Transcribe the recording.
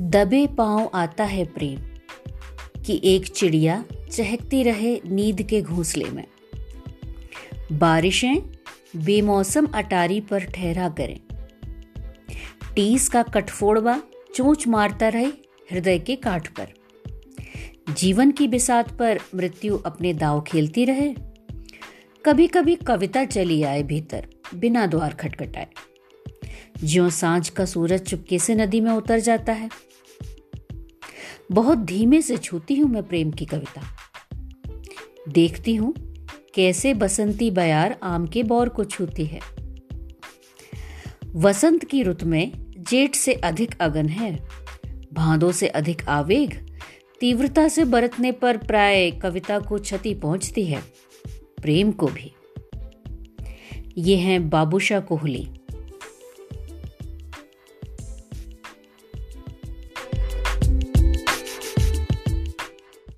दबे पाँव आता है प्रेम, कि एक चिड़िया चहकती रहे नींद के घोंसले में। बारिशें बेमौसम अटारी पर ठहरा करें। टीस का कठफोड़वा चोंच मारता रहे हृदय के काठ पर। जीवन की बिसात पर मृत्यु अपने दाव खेलती रहे। कभी कभी कविता चली आए भीतर, बिना द्वार खटखटाए। ज्यो साँझ का सूरज चुपके से नदी में उतर जाता है। बहुत धीमे से छूती हूँ मैं प्रेम की कविता। देखती हूँ कैसे बसंती बयार आम के बौर को छूती है। वसंत की रुत में जेठ से अधिक अगन है। भादों से अधिक आवेग, तीव्रता से बरतने पर प्राय कविता को क्षति पहुँचती है, प्रेम को भी। ये हैं बाबूशाह कोहली।